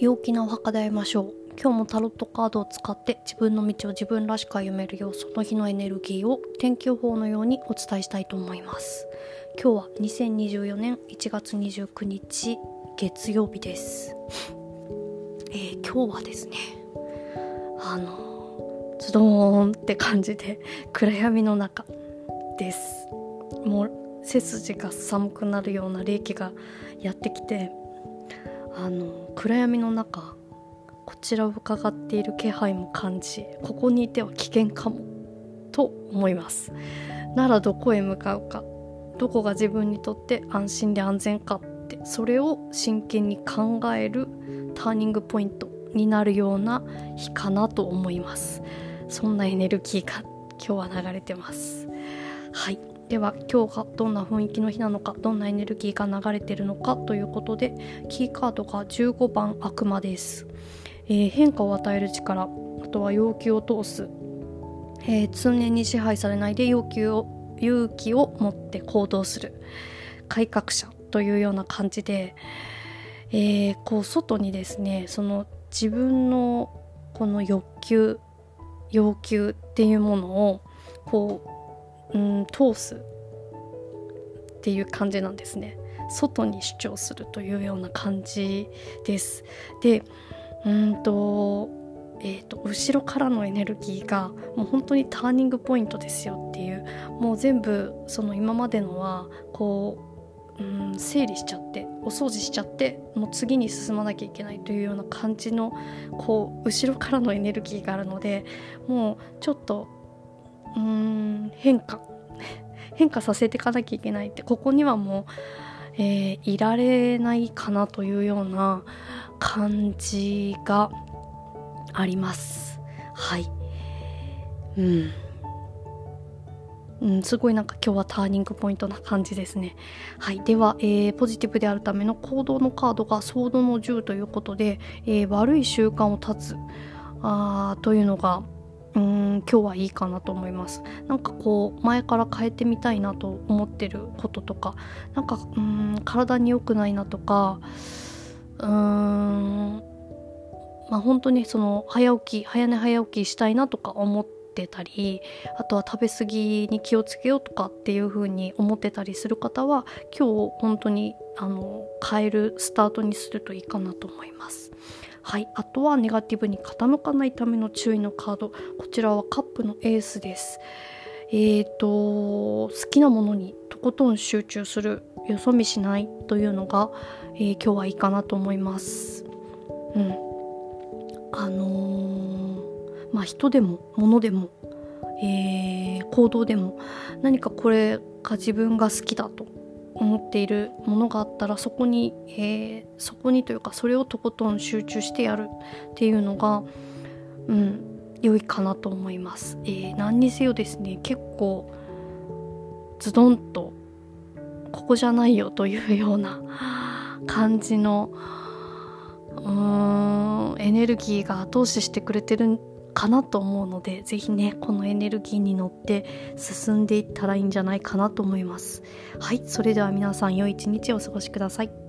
陽気なお墓で会いましょう。今日もタロットカードを使って自分の道を自分らしく歩めるようその日のエネルギーを天気予報のようにお伝えしたいと思います。今日は2024年1月29日月曜日です、えー、今日はですねあのズドーンって感じで暗闇の中です。もう背筋が寒くなるような冷気がやってきてあの暗闇の中こちらを伺っている気配も感じここにいては危険かもと思います。ならどこへ向かうかどこが自分にとって安心で安全かってそれを真剣に考えるターニングポイントになるような日かなと思います。そんなエネルギーが今日は流れてます。はい。では今日がどんな雰囲気の日なのかどんなエネルギーが流れてるのかということでキーカードが15番悪魔です、えー、変化を与える力あとは要求を通す、えー、通念に支配されないで要求を勇気を持って行動する。改革者というような感じで、えー、こう外にですねその自分のこの欲求要求っていうものをこううん通すっていう感じなんですね。外に主張するというような感じです。でうんとえーと、後ろからのエネルギーがもう本当にターニングポイントですよっていうもう全部その今までのはこう、うん、整理しちゃってお掃除しちゃってもう次に進まなきゃいけないというような感じのこう後ろからのエネルギーがあるのでもうちょっとうーん変化。変化させていかなきゃいけないって。ここにはもう、えー、いられないかなというような感じがあります。はい。うん。うん、すごいなんか今日はターニングポイントな感じですね。はい。では、えー、ポジティブであるための行動のカードがソードの10ということで、えー、悪い習慣を断つ。あというのがうーん今日はいいかなと思いますなんかこう前から変えてみたいなと思ってることとかなんかうん体に良くないなとかうーんまあ本当にその早起き早寝早起きしたいなとか思ってたりあとは食べ過ぎに気をつけようとかっていう風に思ってたりする方は今日本当にあの変えるスタートにするといいかなと思います。はい、あとはネガティブに傾かないための注意のカード。こちらはカップのエースです。えーと好きなものにとことん集中するよそ見しないというのが、えー、今日はいいかなと思います。うん。あのー、まあ人でも物でもえー、行動でも何かこれが自分が好きだと。思っているものがあったらそこに、えー、そこにというかそれをとことん集中してやるっていうのが、うん、良いかなと思います。えー、何にせよですね結構ズドンとここじゃないよというような感じのうーんエネルギーが後押ししてくれてるかなと思うので是非ねこのエネルギーに乗って進んでいったらいいんじゃないかなと思います。はいそれでは皆さん良い一日をお過ごしください。